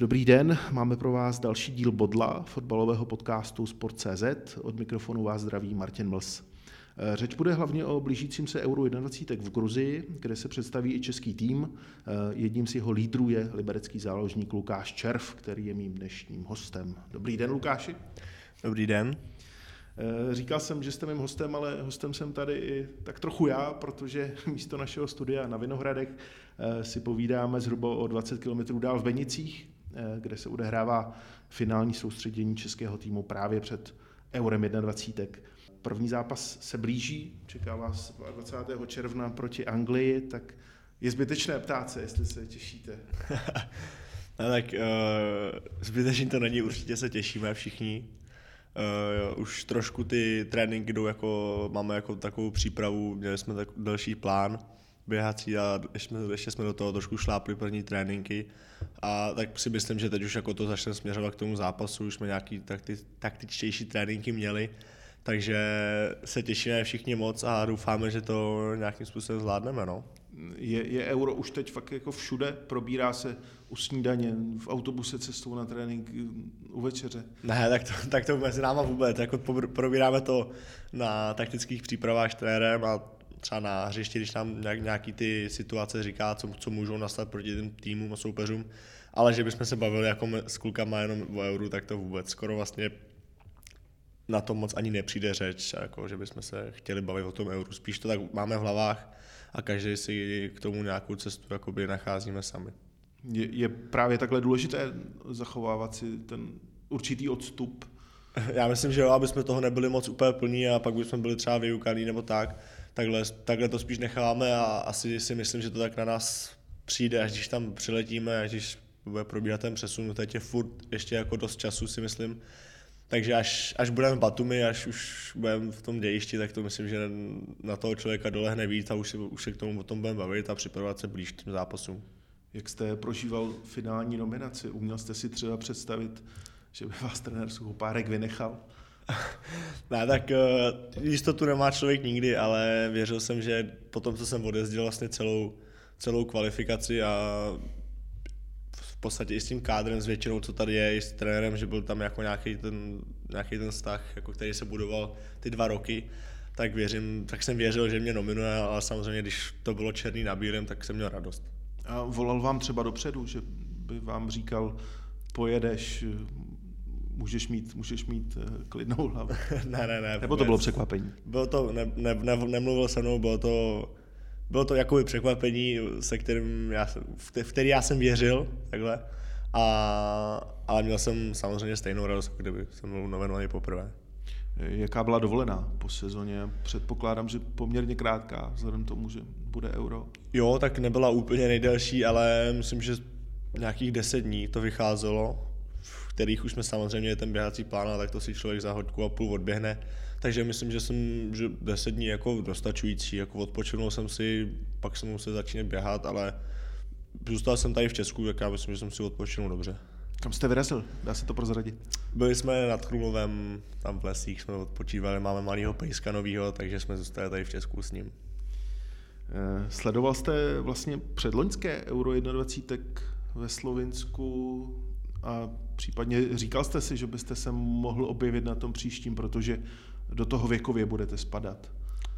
Dobrý den, máme pro vás další díl Bodla, fotbalového podcastu Sport.cz. Od mikrofonu vás zdraví Martin Mls. Eh, řeč bude hlavně o blížícím se Euro 21 v Gruzii, kde se představí i český tým. Eh, jedním z jeho lídrů je liberecký záložník Lukáš Červ, který je mým dnešním hostem. Dobrý den, Lukáši. Dobrý den. Eh, říkal jsem, že jste mým hostem, ale hostem jsem tady i tak trochu já, protože místo našeho studia na Vinohradech si povídáme zhruba o 20 km dál v Benicích, kde se odehrává finální soustředění českého týmu právě před Eurem 21. První zápas se blíží, čeká vás 20. června proti Anglii, tak je zbytečné ptát se, jestli se těšíte. no, tak uh, zbytečný to není, určitě se těšíme všichni. Uh, už trošku ty tréninky jdou jako, máme jako takovou přípravu, měli jsme tak další plán, běhací a ještě jsme, ještě jsme do toho trošku šlápli první tréninky a tak si myslím, že teď už jako to začne směřovat k tomu zápasu, už jsme nějaký takti, taktičtější tréninky měli, takže se těšíme všichni moc a doufáme, že to nějakým způsobem zvládneme. No. Je, je euro už teď fakt jako všude? Probírá se u snídaně, v autobuse cestou na trénink, u večeře? Ne, tak to, tak to mezi náma vůbec. Jako probíráme to na taktických přípravách s trenérem a třeba na hřišti, když nám nějaký ty situace říká, co, co můžou nastat proti těm týmům a soupeřům, ale že bychom se bavili jako s klukama jenom o euru, tak to vůbec skoro vlastně na tom moc ani nepřijde řeč, jako že bychom se chtěli bavit o tom euru. Spíš to tak máme v hlavách a každý si k tomu nějakou cestu jakoby nacházíme sami. Je, je právě takhle důležité zachovávat si ten určitý odstup? Já myslím, že jo, aby jsme toho nebyli moc úplně plní a pak bychom byli třeba vyukaný nebo tak, takhle, takhle to spíš necháme a asi si myslím, že to tak na nás přijde, až když tam přiletíme, až když bude probíhat ten přesun, teď je furt ještě jako dost času si myslím, takže až, až budeme v Batumi, až už budeme v tom dějišti, tak to myslím, že na toho člověka dolehne víc a už, si, už se k tomu o tom budeme bavit a připravovat se blíž k těm zápasům. Jak jste prožíval finální nominaci? Uměl jste si třeba představit, že by vás trenér Suchopárek vynechal? Ne, tak uh, jistotu nemá člověk nikdy, ale věřil jsem, že po tom, co jsem odjezdil vlastně celou, celou kvalifikaci a v podstatě i s tím kádrem, s většinou, co tady je, i s trenérem, že byl tam jako nějaký ten, nějaký ten vztah, jako který se budoval ty dva roky, tak věřím, tak jsem věřil, že mě nominuje, ale samozřejmě, když to bylo černý na bílém, tak jsem měl radost. A volal vám třeba dopředu, že by vám říkal, pojedeš, můžeš mít, můžeš mít uh, klidnou hlavu. ne, ne, ne. Nebo to bylo překvapení? Bylo to, ne, ne, ne, nemluvil se mnou, bylo to, bylo to jakoby překvapení, se kterým já, v, v který já jsem věřil, takhle. A, ale měl jsem samozřejmě stejnou radost, jako kdyby jsem byl novenovaný poprvé. Jaká byla dovolená po sezóně? Předpokládám, že poměrně krátká, vzhledem tomu, že bude euro. Jo, tak nebyla úplně nejdelší, ale myslím, že nějakých deset dní to vycházelo kterých už jsme samozřejmě ten běhací plán, a tak to si člověk za hodku a půl odběhne. Takže myslím, že jsem že 10 dní jako dostačující, jako odpočinul jsem si, pak jsem musel začít běhat, ale zůstal jsem tady v Česku, tak já myslím, že jsem si odpočinul dobře. Kam jste vyrazil? Dá se to prozradit? Byli jsme nad Krumlovem, tam v lesích jsme odpočívali, máme malého pejska novýho, takže jsme zůstali tady v Česku s ním. Eh, sledoval jste vlastně předloňské Euro 21 ve Slovinsku a případně říkal jste si, že byste se mohl objevit na tom příštím, protože do toho věkově budete spadat?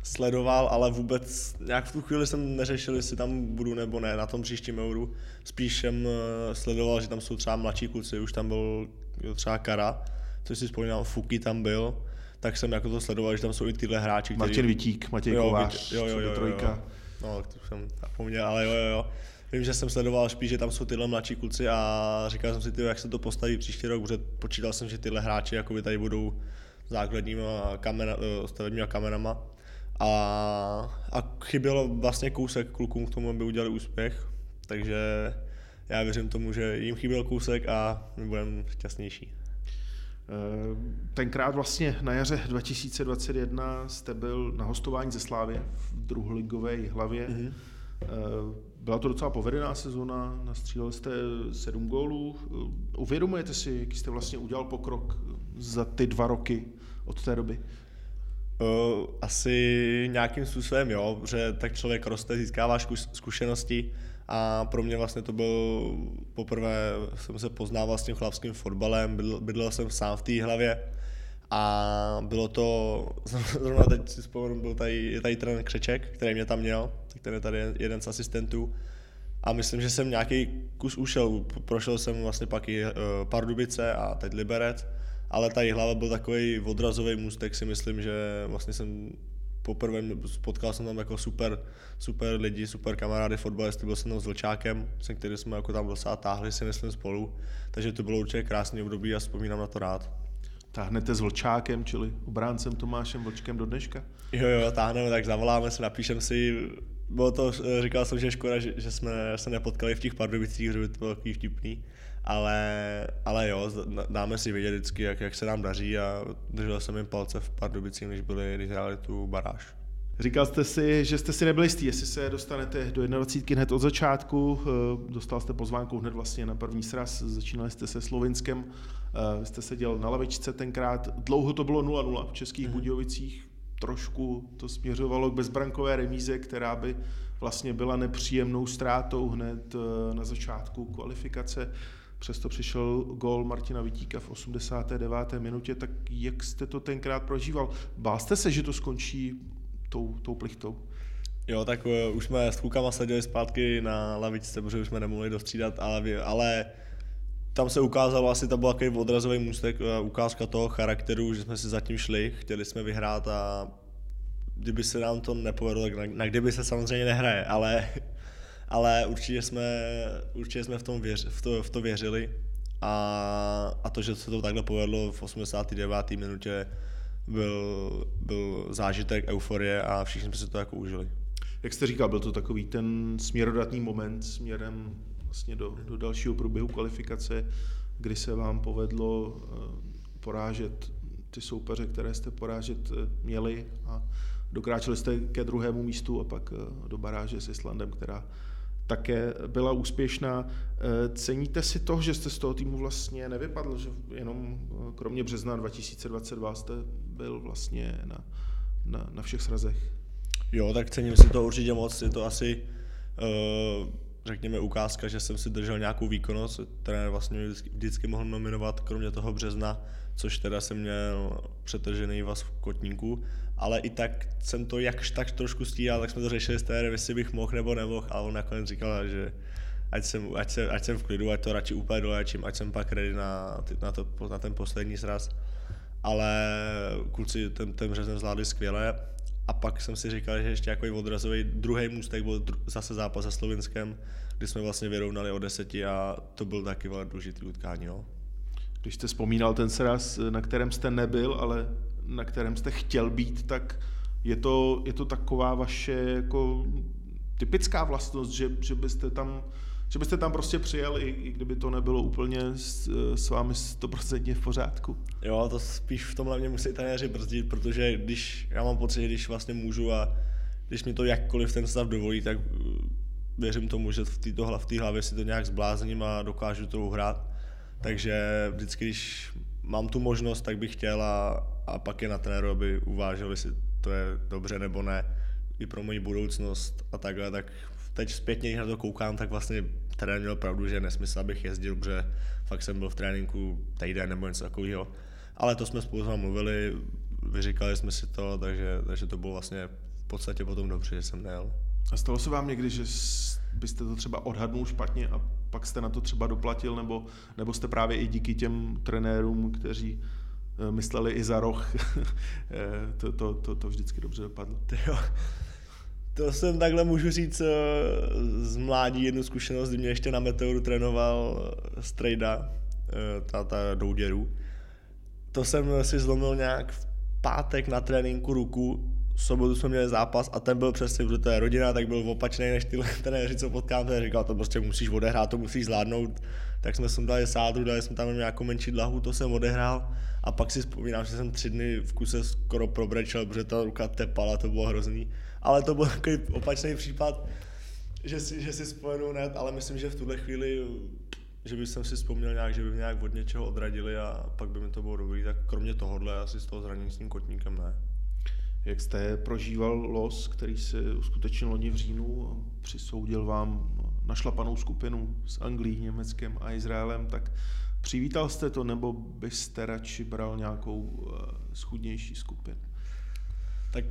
Sledoval, ale vůbec nějak v tu chvíli jsem neřešil, jestli tam budu nebo ne na tom příštím euru. Spíš jsem eh, sledoval, že tam jsou třeba mladší kluci, už tam byl třeba Kara, což si vzpomínám, Fuky tam byl, tak jsem jako to sledoval, že tam jsou i tyhle hráči. Martin Vitík, Matěj Kovář, jo, jo, jo, jo, trojka. Jo. No, to jsem zapomněl, ale jo, jo, jo vím, že jsem sledoval spíš, že tam jsou tyhle mladší kluci a říkal jsem si, tyjo, jak se to postaví příští rok, protože počítal jsem, že tyhle hráči jakoby tady budou základníma kamera, eh, stavebníma kamerama. A, a chybělo vlastně kousek klukům k tomu, aby udělali úspěch. takže já věřím tomu, že jim chyběl kousek a my budeme šťastnější. Eh, tenkrát vlastně na jaře 2021 jste byl na hostování ze Slávě v druholigové hlavě. Mm-hmm. Byla to docela povedená sezona, nastřílel jste sedm gólů. Eh, uvědomujete si, jaký jste vlastně udělal pokrok za ty dva roky od té doby? Asi nějakým způsobem jo, že tak člověk roste, získává zkušenosti a pro mě vlastně to byl poprvé, jsem se poznával s tím chlapským fotbalem, bydl, bydlel jsem sám v té hlavě a bylo to, zrovna teď si vzpomenu, byl tady, tady ten Křeček, který mě tam měl, ten je tady jeden z asistentů. A myslím, že jsem nějaký kus ušel, prošel jsem vlastně pak i uh, Pardubice a teď Liberec, ale ta hlava byl takový odrazový můstek, si myslím, že vlastně jsem poprvé spotkal jsem tam jako super, super lidi, super kamarády, fotbalisty, byl jsem tam s Vlčákem, se kterým jsme jako tam docela táhli si myslím spolu, takže to bylo určitě krásný období a vzpomínám na to rád. Táhnete s Vlčákem, čili obráncem Tomášem Vlčkem do dneška? Jo, jo, táhneme, tak zavoláme se, napíšem si, bylo to, říkal jsem, že škoda, že, že jsme se nepotkali v těch Pardubicích, že by to bylo takový vtipný, ale, ale jo, dáme si vědět vždycky, jak, jak se nám daří a držel jsem jim palce v Pardubicích, když, byli, když hráli tu baráž. Říkal jste si, že jste si nebyli jistý, jestli se dostanete do 21 hned od začátku. Eh, dostal jste pozvánku hned vlastně na první sraz, začínali jste se Slovinskem, eh, vy jste seděl na lavičce tenkrát. Dlouho to bylo 0-0 v Českých mm. Budějovicích. Trošku to směřovalo k bezbrankové remíze, která by vlastně byla nepříjemnou ztrátou hned eh, na začátku kvalifikace. Přesto přišel gol Martina Vitíka v 89. minutě, tak jak jste to tenkrát prožíval? Bál jste se, že to skončí tou, tou plichtou? Jo, tak uh, už jsme s klukama seděli zpátky na lavičce, protože už jsme nemohli dostřídat, ale, ale tam se ukázalo, asi to byl takový odrazový můstek, uh, ukázka toho charakteru, že jsme si zatím šli, chtěli jsme vyhrát a kdyby se nám to nepovedlo, tak na, na kdyby se samozřejmě nehraje, ale ale určitě jsme, určitě jsme v, tom věř, v, to, v to věřili a, a to, že se to takhle povedlo v 89. minutě, byl, byl zážitek, euforie a všichni jsme si to jako užili. Jak jste říkal, byl to takový ten směrodatný moment směrem vlastně do, do dalšího průběhu kvalifikace, kdy se vám povedlo eh, porážet ty soupeře, které jste porážet eh, měli a dokráčeli jste ke druhému místu a pak eh, do baráže s Islandem, která také byla úspěšná. Ceníte si to, že jste z toho týmu vlastně nevypadl, že jenom kromě března 2022 jste byl vlastně na, na, na všech srazech? Jo, tak cením si to určitě moc. Je to asi, uh, řekněme, ukázka, že jsem si držel nějakou výkonnost. Trenér vlastně vždycky, vždycky mohl nominovat, kromě toho března, což teda jsem měl přetržený vás v kotníku ale i tak jsem to jakž tak trošku stíhal, tak jsme to řešili s térem, jestli bych mohl nebo nemohl, a on nakonec říkal, že ať jsem, ať, jsem, ať jsem v klidu, ať to radši úplně dolečím, ať jsem pak ready na, na, to, na ten poslední sraz. Ale kluci ten, ten březen zvládli skvěle a pak jsem si říkal, že ještě jako odrazový druhý můstek byl zase zápas se Slovinskem, kdy jsme vlastně vyrovnali o deseti a to byl taky velmi důležitý utkání. Jo. Když jste vzpomínal ten sraz, na kterém jste nebyl, ale na kterém jste chtěl být, tak je to, je to taková vaše jako typická vlastnost, že, že byste tam že byste tam prostě přijel, i, i kdyby to nebylo úplně s, s vámi stoprocentně v pořádku. Jo, to spíš v tomhle mě musí trenéři brzdit, protože když, já mám pocit, když vlastně můžu a když mi to jakkoliv ten stav dovolí, tak uh, věřím tomu, že v této v hlavě si to nějak zblázním a dokážu to uhrát. Takže vždycky, když mám tu možnost, tak bych chtěl a, a pak je na trenéru, aby uvážil, jestli to je dobře nebo ne, i pro moji budoucnost a takhle, tak teď zpětně, když na to koukám, tak vlastně trenér měl pravdu, že je nesmysl, abych jezdil, protože fakt jsem byl v tréninku týden nebo něco takového. Ale to jsme spolu mluvili, vyříkali jsme si to, takže, takže to bylo vlastně v podstatě potom dobře, že jsem nejel. A stalo se vám někdy, že byste to třeba odhadnul špatně a pak jste na to třeba doplatil, nebo, nebo jste právě i díky těm trenérům, kteří eh, mysleli i za roh, eh, to, to, to, to vždycky dobře dopadlo. Jo. To jsem takhle můžu říct eh, z mládí jednu zkušenost, kdy mě ještě na Meteoru trénoval Strejda, táta Douděru. To jsem si zlomil nějak v pátek na tréninku ruku sobotu jsme měli zápas a ten byl přesně, protože to je rodina, tak byl opačný než tyhle trenéři, co potkám, ten říkal, to prostě musíš odehrát, to musíš zvládnout. Tak jsme sem dali sádru, dali jsme tam nějakou menší dlahu, to jsem odehrál a pak si vzpomínám, že jsem tři dny v kuse skoro probrečel, protože ta ruka tepala, to bylo hrozný. Ale to byl takový opačný případ, že si, že si spojenu net, ale myslím, že v tuhle chvíli že bych si vzpomněl nějak, že by mě nějak od něčeho odradili a pak by mi to bylo dobrý, tak kromě tohohle asi z toho zranění s tím kotníkem ne. Jak jste prožíval los, který se uskutečnil loni v říjnu, přisoudil vám našlapanou skupinu s Anglií, Německem a Izraelem, tak přivítal jste to, nebo byste radši bral nějakou eh, schudnější skupinu? Tak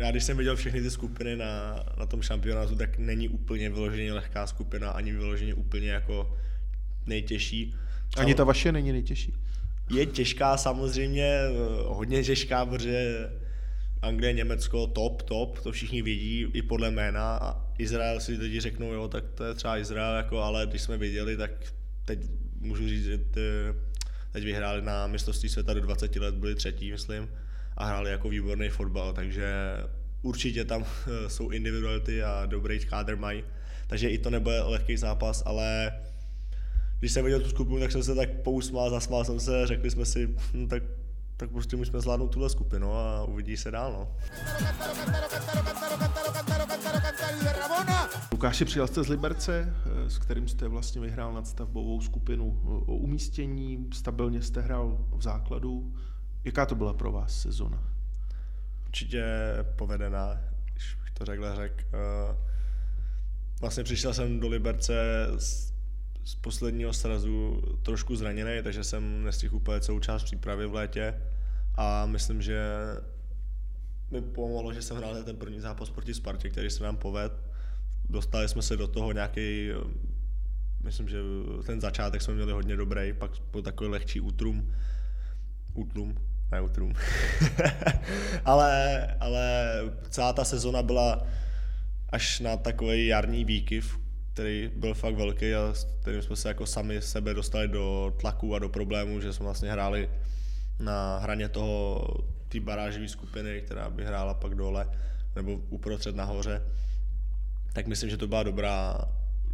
já když jsem viděl všechny ty skupiny na, na tom šampionátu, tak není úplně vyloženě lehká skupina, ani vyloženě úplně jako nejtěžší. Ani ta vaše není nejtěžší? Je těžká samozřejmě, eh, hodně těžká, protože Anglie, Německo, top, top, to všichni vidí i podle jména a Izrael si lidi řeknou, jo, tak to je třeba Izrael, jako, ale když jsme viděli, tak teď můžu říct, že teď vyhráli na mistrovství světa do 20 let, byli třetí, myslím, a hráli jako výborný fotbal, takže určitě tam jsou individuality a dobrý kádr mají, takže i to nebude lehký zápas, ale když jsem viděl tu skupinu, tak jsem se tak pousmál, zasmál jsem se, řekli jsme si, hm, tak tak prostě musíme zvládnout tuhle skupinu a uvidí se dál. No. Lukáši, přijel jste z Liberce, eh, s kterým jste vlastně vyhrál nadstavbovou skupinu o umístění, stabilně jste hrál v základu. Jaká to byla pro vás sezona? Určitě povedená, když bych to řekl, řek. Eh, vlastně přišel jsem do Liberce s z posledního srazu trošku zraněný, takže jsem nestihl úplně celou část přípravy v létě a myslím, že mi pomohlo, že jsem hrál ten první zápas proti Spartě, který se nám poved. Dostali jsme se do toho nějaký, myslím, že ten začátek jsme měli hodně dobrý, pak byl takový lehčí útrum, útlum, ne útrum. ale, ale celá ta sezona byla až na takový jarní výkyv, který byl fakt velký a s kterým jsme se jako sami sebe dostali do tlaku a do problémů, že jsme vlastně hráli na hraně toho té barážové skupiny, která by hrála pak dole nebo uprostřed nahoře. Tak myslím, že to byla dobrá,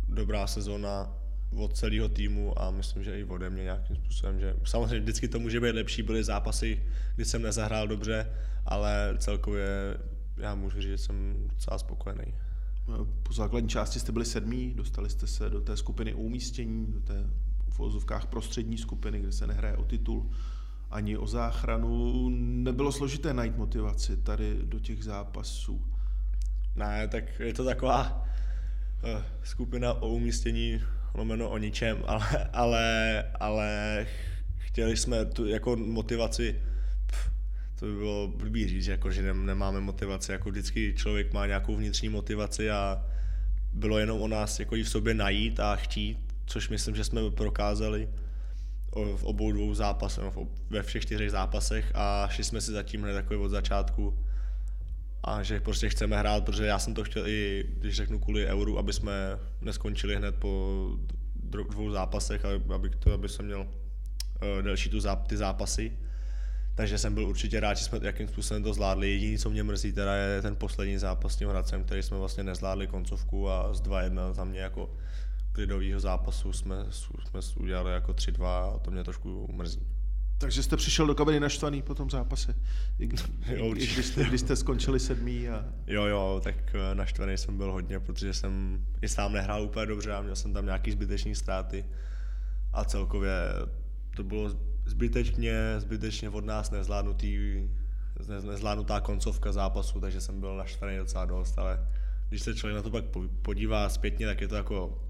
dobrá sezona od celého týmu a myslím, že i ode mě nějakým způsobem, že samozřejmě vždycky to může být lepší, byly zápasy, kdy jsem nezahrál dobře, ale celkově já můžu říct, že jsem docela spokojený. Po základní části jste byli sedmí, dostali jste se do té skupiny umístění, do té v ozovkách prostřední skupiny, kde se nehraje o titul ani o záchranu. Nebylo složité najít motivaci tady do těch zápasů? Ne, tak je to taková uh, skupina o umístění lomeno o ničem, ale, ale, ale chtěli jsme tu jako motivaci to by bylo blbý říct, jako, že nemáme motivaci, jako vždycky člověk má nějakou vnitřní motivaci a bylo jenom o nás jako ji v sobě najít a chtít, což myslím, že jsme prokázali v obou dvou zápasech, no, ve všech čtyřech zápasech a šli jsme si zatím hned takový od začátku a že prostě chceme hrát, protože já jsem to chtěl i, když řeknu kvůli euru, aby jsme neskončili hned po dvou zápasech, aby, to, aby jsem měl uh, delší tu záp, ty zápasy takže jsem byl určitě rád, že jsme jakým způsobem to zvládli. Jediný, co mě mrzí, teda je ten poslední zápas s tím Hradcem, který jsme vlastně nezvládli koncovku a z 2-1 za mě jako klidového zápasu jsme, jsme udělali jako 3-2 a to mě trošku mrzí. Takže jste přišel do kabiny naštvaný po tom zápase, i, jo, i když, jste, když jste skončili sedmý. A... Jo, jo, tak eh, naštvaný jsem byl hodně, protože jsem i sám nehrál úplně dobře a měl jsem tam nějaký zbytečný ztráty a celkově to bylo zbytečně, zbytečně od nás nezvládnutý, nezvládnutá koncovka zápasu, takže jsem byl naštvaný docela dost, ale když se člověk na to pak podívá zpětně, tak je to jako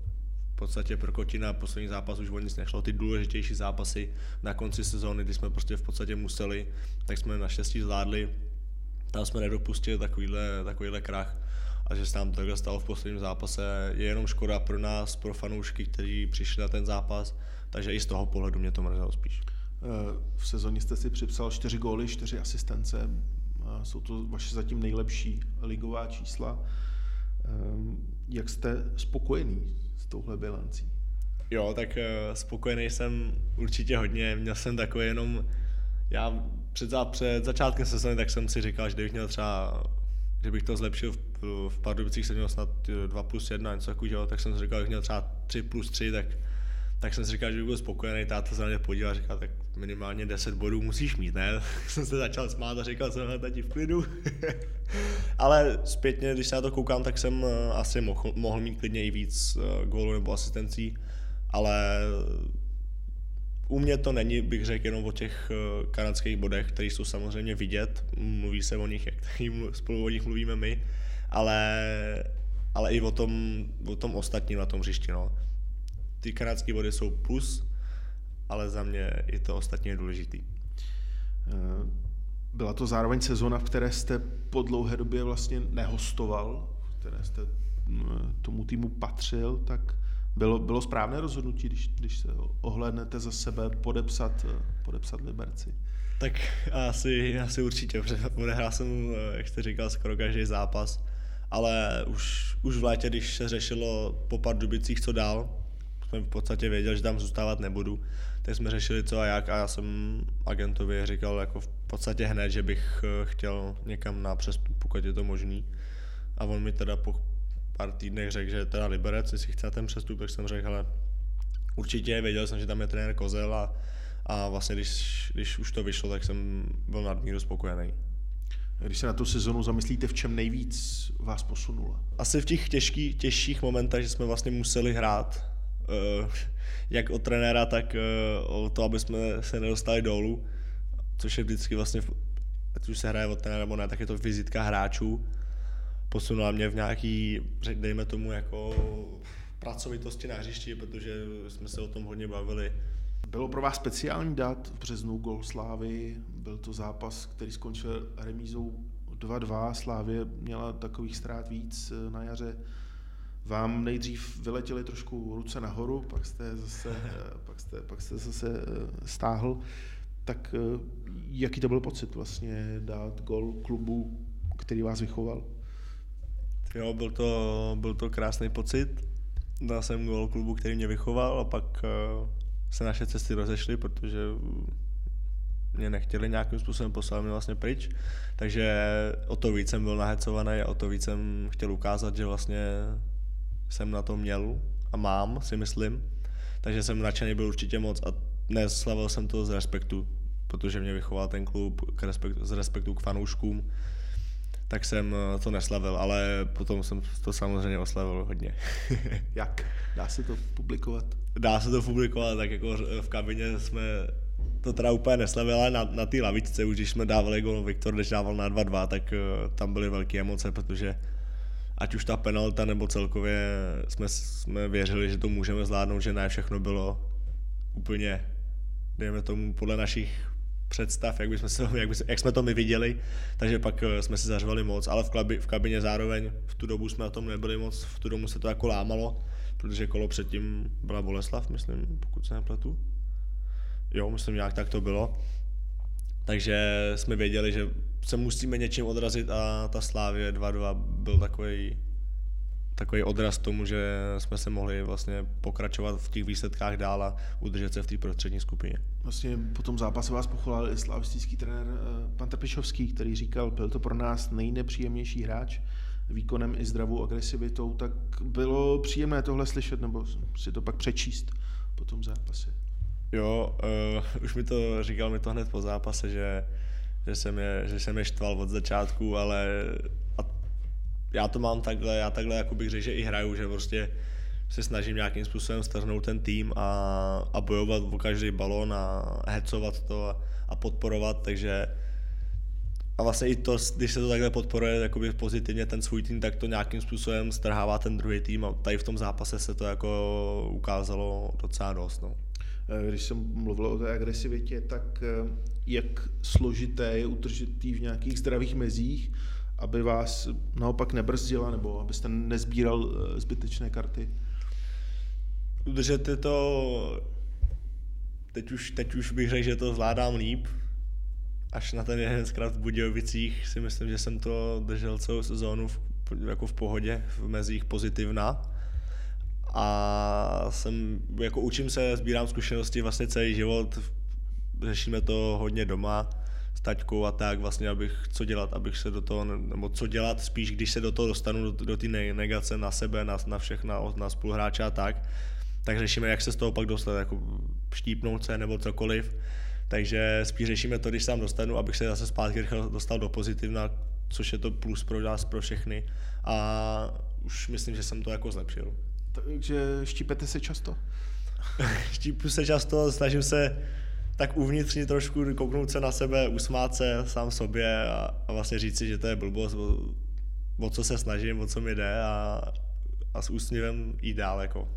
v podstatě prkotina, poslední zápas už o nic nešlo, ty důležitější zápasy na konci sezóny, kdy jsme prostě v podstatě museli, tak jsme naštěstí zvládli, tam jsme nedopustili takovýhle, takovýhle krach a že se nám takhle stalo v posledním zápase, je jenom škoda pro nás, pro fanoušky, kteří přišli na ten zápas, takže i z toho pohledu mě to mrzelo spíš. Eh, v sezóně jste si připsal čtyři góly, čtyři asistence. Jsou to vaše zatím nejlepší ligová čísla. Eh, jak jste spokojený touhle bilancí? Jo, tak eh, spokojený jsem určitě hodně. Měl jsem takový jenom, já před, za, před začátkem sezóny tak jsem si říkal, že kdybych měl třeba, že bych to zlepšil v, v Pardubicích, jsem měl snad 2 plus 1, něco takového, tak jsem si říkal, že bych měl třeba 3 plus 3, tak, tak jsem si říkal, že bych byl spokojený, táta se na mě podíval a říkal, tak minimálně 10 bodů musíš mít, ne? jsem se začal smát a říkal jsem, tati v klidu. Ale zpětně, když se na to koukám, tak jsem eh, asi mohl, mohl mít klidně i víc eh, gólů nebo asistencí, ale u mě to není, bych řekl, jenom o těch eh, kanadských bodech, které jsou samozřejmě vidět, mluví se o nich, jak tady spolu o nich mluvíme my, ale, ale i o tom, o tom ostatním na tom hřišti. No. Ty kanadské body jsou plus, ale za mě i to ostatní je důležitý. Eh, byla to zároveň sezona, v které jste po dlouhé době vlastně nehostoval, v které jste mm, tomu týmu patřil, tak bylo, bylo správné rozhodnutí, když, když se ohlednete za sebe, podepsat, podepsat Liberci? Tak asi, asi určitě, protože odehrál jsem, jak jste říkal, skoro každý zápas, ale už, už v létě, když se řešilo po Pardubicích, co dál, jsem v podstatě věděl, že tam zůstávat nebudu, tak jsme řešili co a jak a já jsem agentovi říkal jako v podstatě hned, že bych eh, chtěl někam na přestup, pokud je to možný. A on mi teda po pár týdnech řekl, že teda Liberec, jestli chce ten přestup, tak jsem řekl, ale určitě, věděl jsem, že tam je trenér Kozel a, a vlastně když, když už to vyšlo, tak jsem byl nadmíru spokojený. Když se na tu sezonu zamyslíte, v čem nejvíc vás posunulo? Asi v těch těžký, těžších momentech, že jsme vlastně museli hrát, jak od trenéra, tak uh, o to, aby jsme se nedostali dolů, což je vždycky vlastně, ať už se hraje od trenéra nebo ne, tak je to vizitka hráčů. Posunula mě v nějaký, dejme tomu, jako pracovitosti na hřišti, protože jsme se o tom hodně bavili. Bylo pro vás speciální dát v březnu gol Slávy. Byl to zápas, který skončil remízou 2-2. Slávě měla takových ztrát víc eh, na jaře. Vám nejdřív vyletěly trošku ruce nahoru, pak jste zase, eh, pak jste, pak jste zase eh, stáhl. Tak jaký to byl pocit vlastně dát gol klubu, který vás vychoval? Jo, byl to, byl to krásný pocit. Dal jsem gol klubu, který mě vychoval a pak se naše cesty rozešly, protože mě nechtěli nějakým způsobem poslat mě vlastně pryč, takže o to víc jsem byl nahecovaný a o to víc jsem chtěl ukázat, že vlastně jsem na to měl a mám, si myslím. Takže jsem nadšený byl určitě moc a neslavil jsem to z respektu, protože mě vychoval ten klub k respektu, z respektu k fanouškům, tak jsem to neslavil, ale potom jsem to samozřejmě oslavil hodně. Jak? Dá se to publikovat? dá se to publikovat, tak jako v kabině jsme to teda úplně neslavili, ale na, na té lavičce, už když jsme dávali gol Viktor, když dával na 2-2, tak uh, tam byly velké emoce, protože ať už ta penalta nebo celkově jsme, jsme věřili, že to můžeme zvládnout, že ne všechno bylo úplně, dejme tomu, podle našich představ, jak, bychom se, jak, by, jak jsme to my viděli, takže pak uh, jsme si zařvali moc, ale v, klabi, v kabině zároveň v tu dobu jsme na tom nebyli moc, v tu dobu se to jako lámalo, protože kolo předtím byla Boleslav, myslím, pokud se nepletu. Jo, myslím, nějak tak to bylo. Takže jsme věděli, že se musíme něčím odrazit a ta Slávě 2-2 byl takový takový odraz tomu, že jsme se mohli vlastně pokračovat v těch výsledkách dál a udržet se v té prostřední skupině. Vlastně po tom zápase vás pochválil i slavistický trenér eh, pan Trpišovský, který říkal, byl to pro nás nejnepříjemnější hráč, výkonem i zdravou agresivitou, tak bylo příjemné tohle slyšet nebo si to pak přečíst po tom zápase. Jo, uh, už mi to říkal mi to hned po zápase, že, že, jsem je, že jsem je štval od začátku, ale a já to mám takhle, já takhle jako bych řekl, že i hraju, že prostě se snažím nějakým způsobem strhnout ten tým a, a bojovat o každý balon a hecovat to a, a podporovat, takže a vlastně i to, když se to takhle podporuje jakoby pozitivně ten svůj tým, tak to nějakým způsobem strhává ten druhý tým a tady v tom zápase se to jako ukázalo docela dost. No. Eh, když jsem mluvil o té agresivitě, tak eh, jak složité je udržet v nějakých zdravých mezích, aby vás naopak nebrzdila nebo abyste nezbíral eh, zbytečné karty? Udržet to, teď už, teď už bych řekl, že to zvládám líp, až na ten jeden zkrát v Budějovicích si myslím, že jsem to držel celou sezónu v, jako v pohodě, v mezích pozitivna. A jsem, jako učím se, sbírám zkušenosti vlastně celý život, řešíme to hodně doma s taťkou a tak vlastně, abych co dělat, abych se do toho, nebo co dělat spíš, když se do toho dostanu, do, do té negace na sebe, na, na všechna, na spoluhráče a tak, tak řešíme, jak se z toho pak dostat, jako štípnout se nebo cokoliv. Takže spíš řešíme to, když se tam dostanu, abych se zase zpátky rychle dostal do pozitivna, což je to plus pro nás, pro všechny. A už myslím, že jsem to jako zlepšil. Takže štípete se často? Štípu se často, snažím se tak uvnitřně trošku kouknout se na sebe, usmát se sám sobě a, a vlastně říct si, že to je blbost, o, o co se snažím, o co mi jde a, a s úsměvem jít dál. Jako.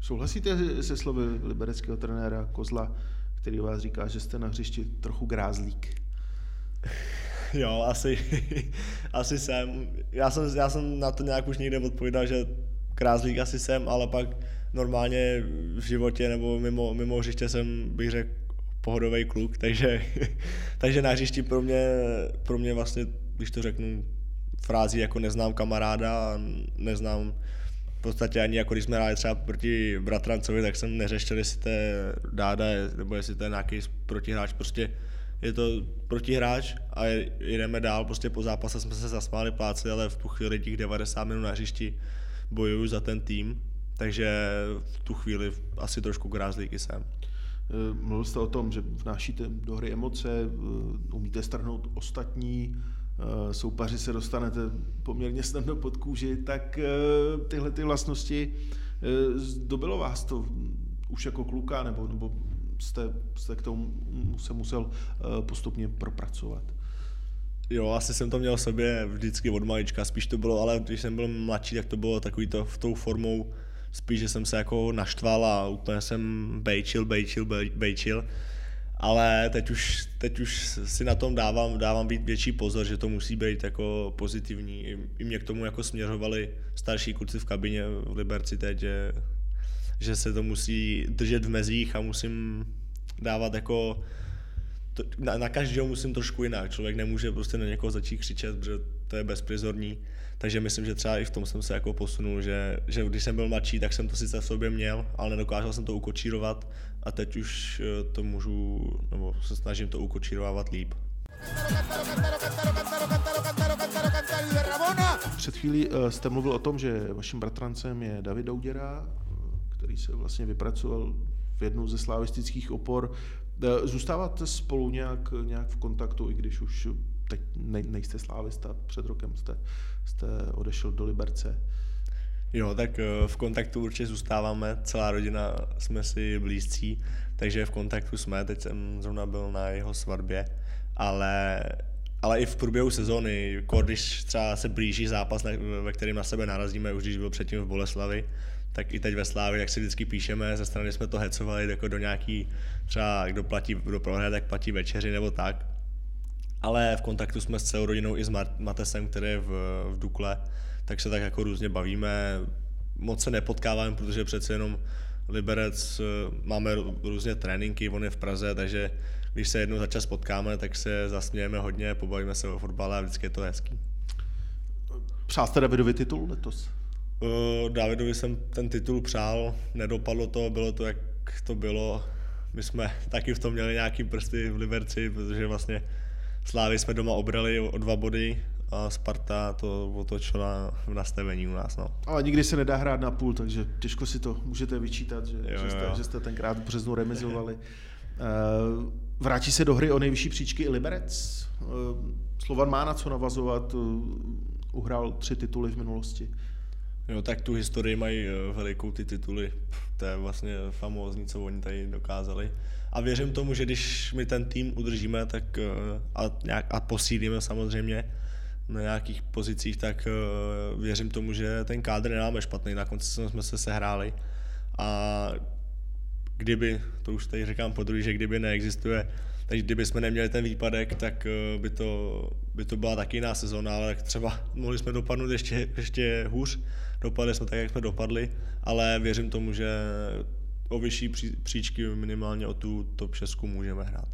Souhlasíte se slovy libereckého trenéra Kozla, který vás říká, že jste na hřišti trochu grázlík? Jo, asi, asi jsem. Já, jsem. já jsem na to nějak už někde odpovídal, že krázlík asi jsem, ale pak normálně v životě nebo mimo, mimo hřiště jsem, bych řekl, pohodový kluk, takže, takže na hřišti pro mě, pro mě vlastně, když to řeknu frází jako neznám kamaráda, neznám v podstatě ani jako když jsme hráli třeba proti bratrancovi, tak jsem neřešil, jestli to je dáda, nebo jestli to je nějaký protihráč, prostě je to protihráč a jdeme dál, prostě po zápase jsme se zasmáli pláci, ale v tu chvíli těch 90 minut na hřišti bojuju za ten tým, takže v tu chvíli asi trošku grázlíky jsem. Eh, mluvil jste o tom, že vnášíte do hry emoce, eh, umíte strhnout ostatní, eh, soupaři se dostanete poměrně snadno pod kůži, tak tyhle ty vlastnosti, dobilo vás to už jako kluka, nebo, nebo jste, jste k tomu se musel postupně propracovat? Jo, asi jsem to měl sobě vždycky od malička, spíš to bylo, ale když jsem byl mladší, tak to bylo takový to v tou formou, spíš, že jsem se jako naštval a úplně jsem bejčil, bejčil, bejčil. Ale teď už, teď už si na tom dávám, dávám být větší pozor, že to musí být jako pozitivní. I, i mě k tomu jako směřovali starší kluci v kabině v Liberci teď, že, že se to musí držet v mezích a musím dávat jako to, na, na každého musím trošku jinak. Člověk nemůže prostě na někoho začít křičet, protože to je bezprizorní. Takže myslím, že třeba i v tom jsem se jako posunul, že, že když jsem byl mladší, tak jsem to sice v sobě měl, ale nedokázal jsem to ukočírovat a teď už eh, to můžu, nebo se snažím to ukočírovávat líp. Před chvílí eh, jste mluvil o tom, že vaším bratrancem je David Douděra, který se vlastně vypracoval v jednu ze slavistických opor. Eh, zůstáváte spolu nějak, nějak v kontaktu, i když už teď nejste slávista, před rokem jste, jste odešel do Liberce. Jo, tak eh, v kontaktu určitě zůstáváme, celá rodina jsme si blízcí, takže v kontaktu jsme, teď jsem zrovna byl na jeho svatbě, ale, ale i v průběhu sezóny, když třeba se blíží zápas, ve kterém na sebe narazíme, už když byl předtím v Boleslavi, tak i teď ve Slávi, jak si vždycky píšeme, ze strany jsme to hecovali jako do nějaký, třeba kdo platí, kdo prohraje, tak platí večeři nebo tak. Ale v kontaktu jsme s celou rodinou i s Matesem, který je v, v Dukle, tak se tak jako různě bavíme. Moc se nepotkáváme, protože přece jenom Liberec eh, máme různě tréninky, on je v Praze, takže když se jednou za čas potkáme, tak se zasmějeme hodně, pobavíme se o fotbale a vždycky je to hezký. Přál jste Davidovi titul letos? Uh, Davidovi jsem ten titul přál, nedopadlo to, bylo to, jak to bylo. My jsme taky v tom měli nějaký prsty v Liberci, protože vlastně Slávy jsme doma obrali o dva body a Sparta to otočila v nastavení u nás. No. Ale nikdy se nedá hrát na půl, takže těžko si to můžete vyčítat, že, jo, že, jste, jo. že jste tenkrát v březnu remizovali. Uh, vrátí se do hry o nejvyšší příčky i Liberec. Uh, Slovan má na co navazovat, uh, uhrál tři tituly v minulosti. Jo, tak tu historii mají velikou ty tituly. To je vlastně famózní, co oni tady dokázali. A věřím tomu, že když my ten tým udržíme tak, a, nějak, a posílíme samozřejmě na nějakých pozicích, tak věřím tomu, že ten kádr nemáme špatný. Na konci jsme se sehráli a kdyby, to už tady říkám po druhý, že kdyby neexistuje takže kdyby jsme neměli ten výpadek, tak by to, by to byla taky jiná sezóna, ale třeba mohli jsme dopadnout ještě, ještě hůř. Dopadli jsme tak, jak jsme dopadli, ale věřím tomu, že o vyšší příčky minimálně o tu top 6 můžeme hrát.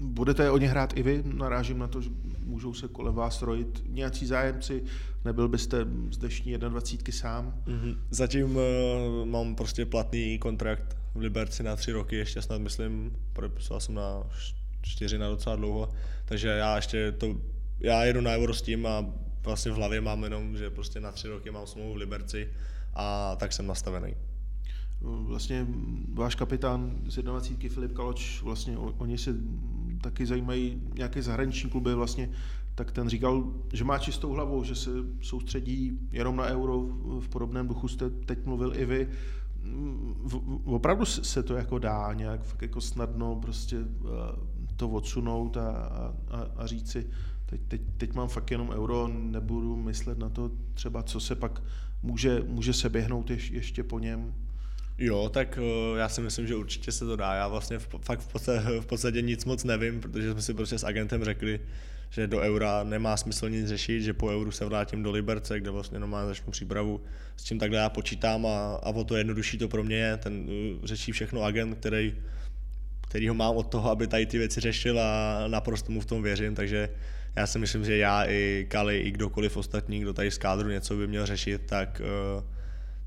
Budete o ně hrát i vy? Narážím na to, že můžou se kolem vás rojit nějací zájemci. Nebyl byste z dnešní 21 sám? Mm-hmm. Zatím uh, mám prostě platný kontrakt v Liberci na tři roky, ještě snad myslím, podepisoval jsem na čtyři na docela dlouho, takže já ještě to, já jedu na Euro s tím a vlastně v hlavě mám jenom, že prostě na tři roky mám smlouvu v Liberci a tak jsem nastavený. Vlastně váš kapitán z 21. Filip Kaloč, vlastně oni se taky zajímají nějaké zahraniční kluby vlastně, tak ten říkal, že má čistou hlavu, že se soustředí jenom na euro, v podobném duchu jste teď mluvil i vy. Opravdu se to jako dá nějak jako snadno prostě eh, to odsunout a, a, a říci, teď, teď, teď mám fakt jenom euro, nebudu myslet na to třeba, co se pak může, může se běhnout ješ, ještě po něm. Jo, tak uh, já si myslím, že určitě se to dá. Já vlastně v, fakt v podstatě, v podstatě nic moc nevím, protože jsme si prostě s agentem řekli, že do eura nemá smysl nic řešit, že po euru se vrátím do Liberce, kde vlastně normálně začnu přípravu. S tím takhle já počítám a, a o to jednodušší to pro mě je. Ten uh, řeší všechno agent, který, který ho mám od toho, aby tady ty věci řešil a naprosto mu v tom věřím, takže já si myslím, že já i Kali, i kdokoliv ostatní, kdo tady z kádru něco by měl řešit, tak uh,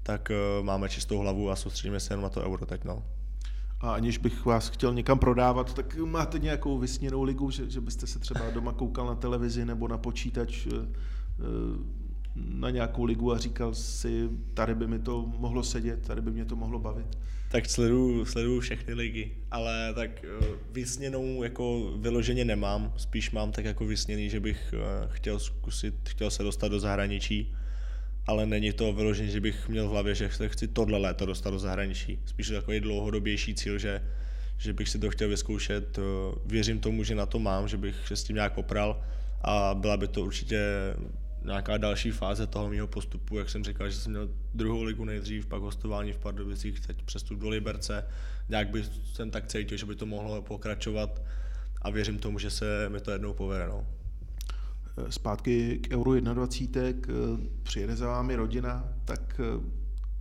tak uh, máme čistou hlavu a soustředíme se jenom na to euro teď. No. A aniž bych vás chtěl někam prodávat, tak máte nějakou vysněnou ligu, že, že byste se třeba doma koukal na televizi nebo na počítač uh, na nějakou ligu a říkal si, tady by mi to mohlo sedět, tady by mě to mohlo bavit? Tak sleduju, sleduju všechny ligy, ale tak vysněnou jako vyloženě nemám, spíš mám tak jako vysněný, že bych chtěl zkusit, chtěl se dostat do zahraničí ale není to vyloženě, že bych měl v hlavě, že chci tohle léto dostat do zahraničí. Spíš takový dlouhodobější cíl, že, že bych si to chtěl vyzkoušet. Věřím tomu, že na to mám, že bych se s tím nějak popral a byla by to určitě nějaká další fáze toho mého postupu, jak jsem říkal, že jsem měl druhou ligu nejdřív, pak hostování v Pardubicích, teď přestup do Liberce, nějak by jsem tak cítil, že by to mohlo pokračovat a věřím tomu, že se mi to jednou povede. No zpátky k Euro 21, přijede za vámi rodina, tak eh,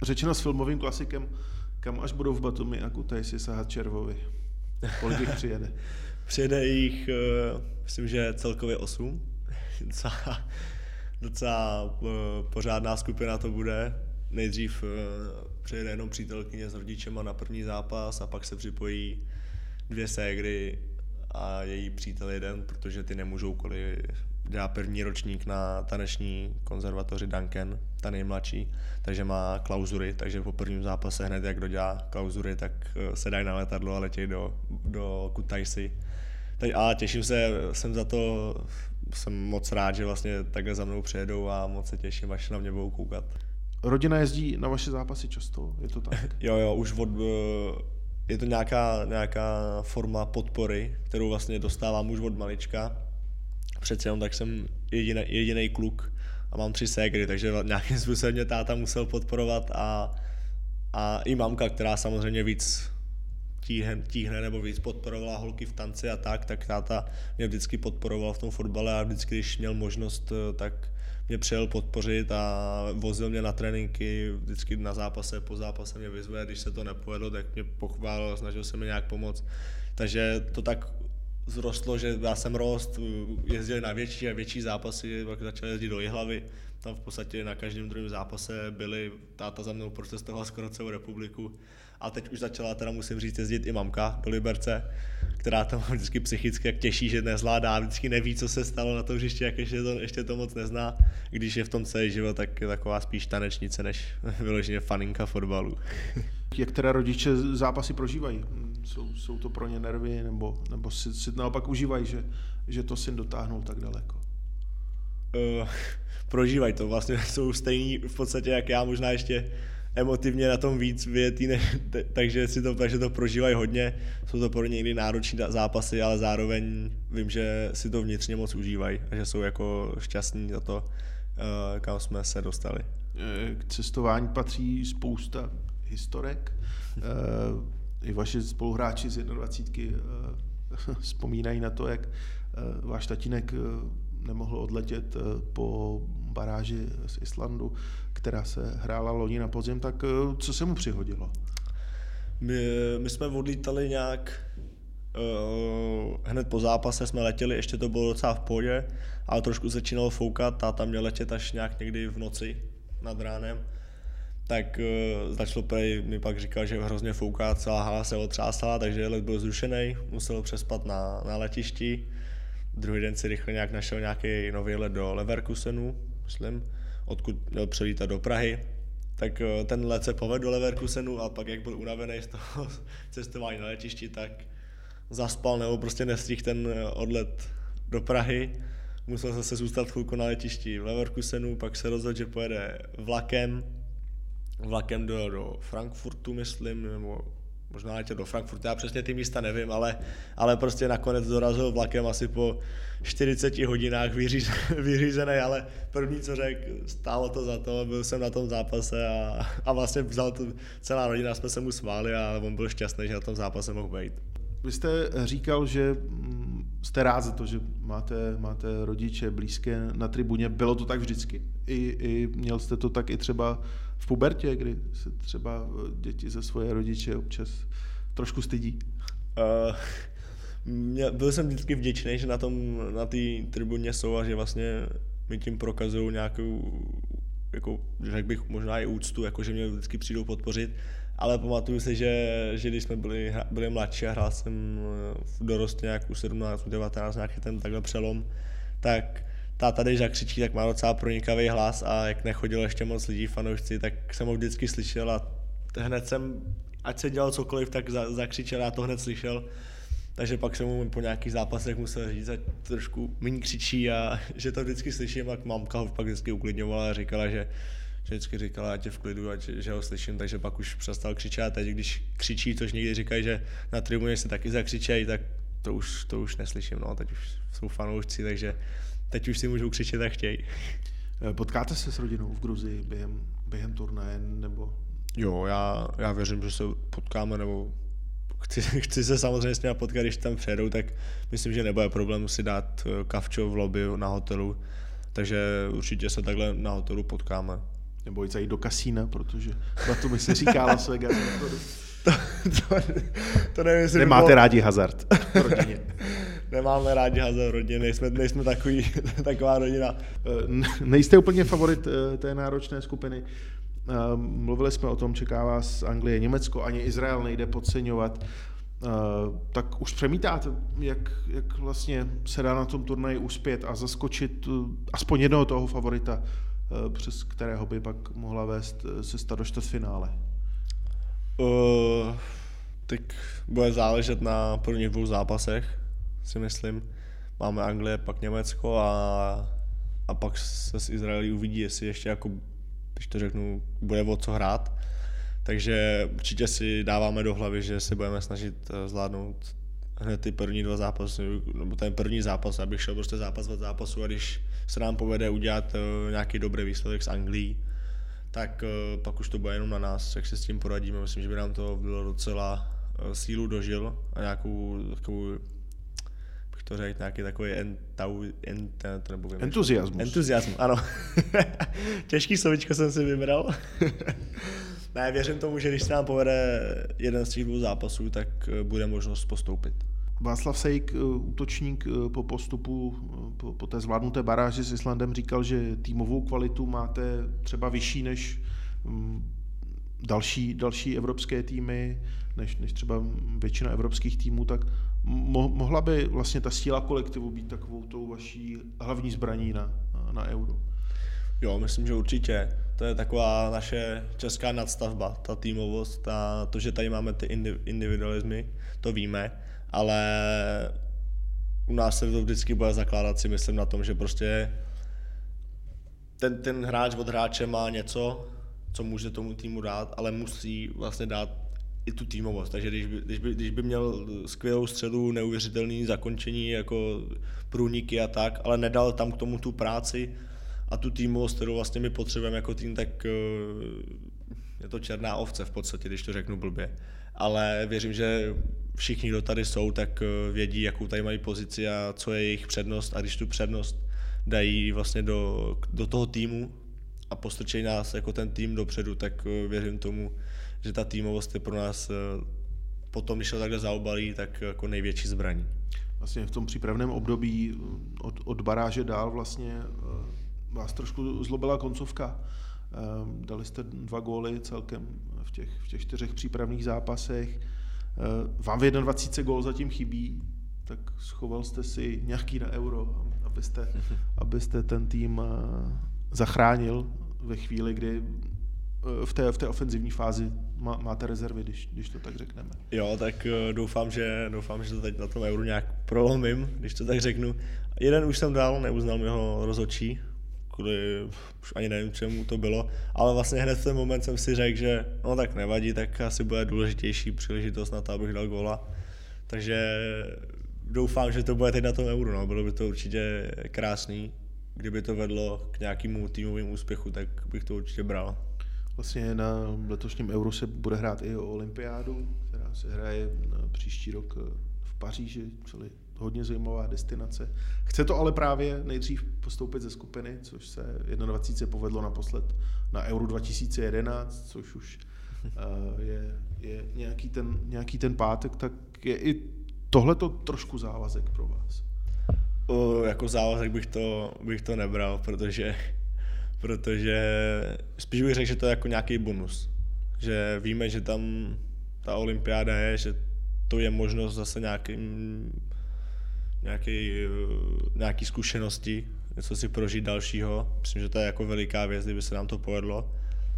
řečeno s filmovým klasikem, kam až budou v Batumi a Kutaj si sahat červovi? Kolik jich přijede? přijede jich, eh, myslím, že celkově 8. docela, docela eh, pořádná skupina to bude. Nejdřív přijede jenom přítelkyně s rodičema na první zápas a pak se připojí dvě ségry a její přítel jeden, protože ty nemůžou kvůli dělá první ročník na taneční konzervatoři Duncan, ta nejmladší, takže má klauzury, takže po prvním zápase hned jak dodělá klauzury, tak eh, se dají na letadlo a letějí do, do Kutaisi. Teď, a těším se, jsem za to, jsem moc rád, že vlastně takhle za mnou přijedou a moc se těším, až na mě budou koukat. Rodina jezdí na vaše zápasy často, je to tak? jo, jo, už od, eh, je to nějaká, nějaká forma podpory, kterou vlastně dostávám už od malička, přece jenom tak jsem jediný, kluk a mám tři ségry, takže nějakým způsobem mě táta musel podporovat a, a i mamka, která samozřejmě víc tíhne, tíhne nebo víc podporovala holky v tanci a tak, tak táta mě vždycky podporoval v tom fotbale a vždycky, když měl možnost, tak mě přijel podpořit a vozil mě na tréninky, vždycky na zápase, po zápase mě vyzve, když se to nepovedlo, tak mě pochválil, snažil se mi nějak pomoct. Takže to tak zrostlo, že já jsem rost, jezdili na větší a větší zápasy, pak začal jezdit do Jihlavy, tam v podstatě na každém druhém zápase byli, táta za mnou protestoval skoro celou republiku a teď už začala teda musím říct jezdit i mamka do Liberce, která tam vždycky psychicky jak těší, že nezvládá, vždycky neví, co se stalo na tom hřišti, jak ještě to, ještě to moc nezná. Když je v tom celý život, tak je taková spíš tanečnice, než vyloženě faninka fotbalu. Jak teda rodiče zápasy prožívají? Jsou, jsou to pro ně nervy, nebo, nebo si, si naopak užívají, že, že to syn dotáhnul tak daleko? Uh, prožívají to, vlastně jsou stejní v podstatě jak já, možná ještě emotivně na tom víc vyjetý, ne, takže si to, takže to prožívají hodně. Jsou to pro ně někdy náročné zápasy, ale zároveň vím, že si to vnitřně moc užívají a že jsou jako šťastní za to, uh, kam jsme se dostali. K cestování patří spousta historek. Uh, I vaši spoluhráči z 21 uh, vzpomínají na to, jak uh, váš tatínek nemohl odletět po baráži z Islandu, která se hrála loni na podzim, tak co se mu přihodilo? My, my jsme odlítali nějak hned po zápase jsme letěli, ještě to bylo docela v pohodě, ale trošku začínalo foukat, táta měl letět až nějak někdy v noci nad ránem tak uh, začalo prej, mi pak říkal, že hrozně fouká, celá hala se otřásala, takže let byl zrušený, musel přespat na, na letišti. Druhý den si rychle nějak našel nějaký nový let do Leverkusenu, myslím, odkud měl přelítat do Prahy. Tak uh, ten let se povedl do Leverkusenu a pak jak byl unavený z toho cestování na letišti, tak zaspal nebo prostě nestrihl ten eh, odlet do Prahy. Musel zase zůstat chvilku na letišti v Leverkusenu, pak se rozhodl, že pojede vlakem, vlakem do, do Frankfurtu, myslím, nebo možná letěl do Frankfurtu, já přesně ty místa nevím, ale, ale prostě nakonec dorazil vlakem asi po 40 hodinách vyříz, vyřízený, ale první, co řekl, stálo to za to, byl jsem na tom zápase a, a vlastně vzal to, celá rodina, jsme se mu smáli a on byl šťastný, že na tom zápase mohl být. Vy jste říkal, že mm, jste rád za to, že máte, máte rodiče blízké na tribuně. Bylo to tak vždycky? I, I měl jste to tak i třeba v pubertě, kdy se třeba děti ze svoje rodiče občas trošku stydí? Uh, mě, byl jsem vždycky vděčný, že na tom, na tribuně jsou a že vlastně mi tím prokazují nějakou, jako, řekl bych, možná i úctu, jako že mě vždycky přijdou podpořit ale pamatuju si, že, že když jsme byli, byli mladší a hrál jsem eh, v dorost nějak u 17, 19, nějaký ten takhle přelom, tak táta, když zakřičí, tak má docela pronikavý hlas a jak nechodilo ještě moc lidí, fanoušci, tak jsem ho vždycky slyšel a hned jsem, ať se dělal cokoliv, tak za, zakřičel, já to hned slyšel. Takže pak jsem mu po nějakých zápasech musel říct, ať trošku méně křičí a že to vždycky slyším, tak mamka ho pak vždycky uklidňovala a říkala, že že vždycky říkala, ať je v klidu, ať, že ho slyším, takže pak už přestal křičet a teď, když křičí, což někdy říkají, že na tribuně se taky zakřičejí, tak to už, to už neslyším, no, teď už jsou fanoušci, takže teď už si můžou křičet, jak chtějí. Eh, potkáte se s rodinou v Gruzii během, během turnaje, nebo? Jo, já, já věřím, že se potkáme, nebo chci, chci se samozřejmě s nimi potkat, když tam přijedou, tak myslím, že nebude problém si dát eh, kavčo v lobby na hotelu, takže určitě se takhle na hotelu potkáme nebo jít do kasína, protože na to by se říká Las Vegas. to, to, to nevím, jestli Nemáte bylo... rádi hazard v rodině. Nemáme rádi hazard v rodině, nejsme, nejsme takový, taková rodina. Eh, nejste úplně favorit eh, té náročné skupiny. Eh, mluvili jsme o tom, čeká vás Anglie, Německo, ani Izrael nejde podceňovat. tak už přemítáte, jak, jak vlastně se dá na tom turnaji uspět a zaskočit aspoň jednoho toho favorita přes kterého by pak mohla vést eh, cesta do čtvrtfinále? Uh, tak bude záležet na prvních dvou zápasech, si myslím. Máme Anglie, pak Německo a, a pak se z Izraeli uvidí, jestli ještě jako, když to řeknu, bude o co hrát. Takže určitě si dáváme do hlavy, že se budeme snažit zvládnout hned ty první dva zápasy, nebo ten první zápas, abych šel prostě zápas od zápasu a když se nám povede udělat uh, nějaký dobrý výsledek s Anglií, tak uh, pak už to bude jenom na nás, jak se s tím poradíme. Myslím, že by nám to bylo docela uh, sílu dožil a nějakou takovou bych to řekl, nějaký takový entau, ent, nebo entuziasmus. Entuziasmus, ano. Těžký slovičko jsem si vybral. ne, věřím tomu, že když se nám povede jeden z těch dvou zápasů, tak bude možnost postoupit. Václav Sejk, eh, útočník eh, po postupu, eh, po, po té zvládnuté baráži s Islandem, říkal, že týmovou kvalitu máte třeba vyšší než mm, další, další evropské týmy, než, než třeba většina evropských týmů, tak mo, mohla by vlastně ta síla kolektivu být takovou tou vaší hlavní zbraní na, na euro? Jo, myslím, že určitě. To je taková naše česká nadstavba, ta týmovost a to, že tady máme ty individualismy, to víme ale u nás se to vždycky bude zakládat si myslím na tom, že prostě ten, ten hráč od hráče má něco, co může tomu týmu dát, ale musí vlastně dát i tu týmovost. Takže když by, když by, když by měl skvělou středu, neuvěřitelný zakončení, jako průniky a tak, ale nedal tam k tomu tu práci a tu týmovost, kterou vlastně my potřebujeme jako tým, tak eh, je to černá ovce v podstatě, když to řeknu blbě. Ale věřím, že všichni, kdo tady jsou, tak eh, vědí, jakou tady mají pozici a co je jejich přednost a když tu přednost dají vlastně do, do toho týmu a postrčejí nás jako ten tým dopředu, tak eh, věřím tomu, že ta týmovost je pro nás potom, když to takhle zaobalí, tak jako největší zbraní. Vlastně v tom přípravném období od, od baráže dál vlastně vás trošku zlobila koncovka Ehm, dali jste dva góly celkem v těch, v těch čtyřech přípravných zápasech. Ehm, vám v 21 gól zatím chybí, tak schoval jste si nějaký na euro, abyste, abyste ten tým eh, zachránil ve chvíli, kdy eh, v té, v té ofenzivní fázi má, máte rezervy, když, když to tak řekneme. Jo, tak eh, doufám, že, doufám, že to teď na tom euru nějak prolomím, když to tak řeknu. Jeden už jsem dal, neuznal mi ho rozhodčí, kvůli, už ani nevím, čemu to bylo, ale vlastně hned v ten moment jsem si řekl, že no tak nevadí, tak asi bude důležitější příležitost na to, abych dal góla. Takže doufám, že to bude teď na tom euru, no. bylo by to určitě krásný. Kdyby to vedlo k nějakému týmovému úspěchu, tak bych to určitě bral. Vlastně na letošním euru se bude hrát i o olympiádu, která se hraje příští rok v Paříži, čili hodně zajímavá destinace. Chce to ale právě nejdřív postoupit ze skupiny, což se 21. povedlo naposled na Euro 2011, což už uh, je, je nějaký, ten, nějaký ten pátek, tak je i tohle to trošku závazek pro vás. O, jako závazek bych to, bych to nebral, protože, protože spíš bych řekl, že to je jako nějaký bonus. Že víme, že tam ta olympiáda je, že to je možnost zase nějakým nějaký, eh, nějaký zkušenosti, něco si prožít dalšího. Myslím, že to je jako veliká věc, kdyby se nám to povedlo.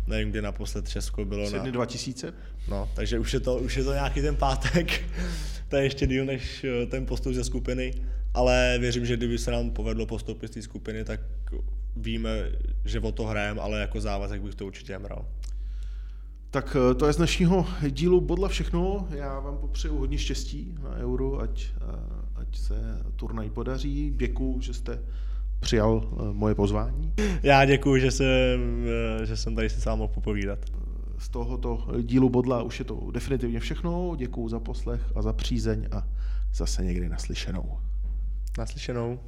Nevím, kdy naposled Česko bylo Sydney na... 2000? No, takže už je, to, už je to nějaký ten pátek. to je ještě díl než eh, ten postup ze skupiny. Ale věřím, že kdyby se nám povedlo postoupit z té skupiny, tak víme, že o to hrajeme, ale jako závazek bych to určitě bral. Tak eh, to je z dnešního dílu Bodla všechno. Já vám popřeju hodně štěstí na Euro, ať, ať se turnaj podaří. Děkuji, že jste přijal eh, moje pozvání. Já děkuji, že jsem, eh, že jsem tady si sám mohl popovídat. Z tohoto dílu Bodla už je to definitivně všechno. Děkuji za poslech a za přízeň a zase někdy naslyšenou. Naslyšenou.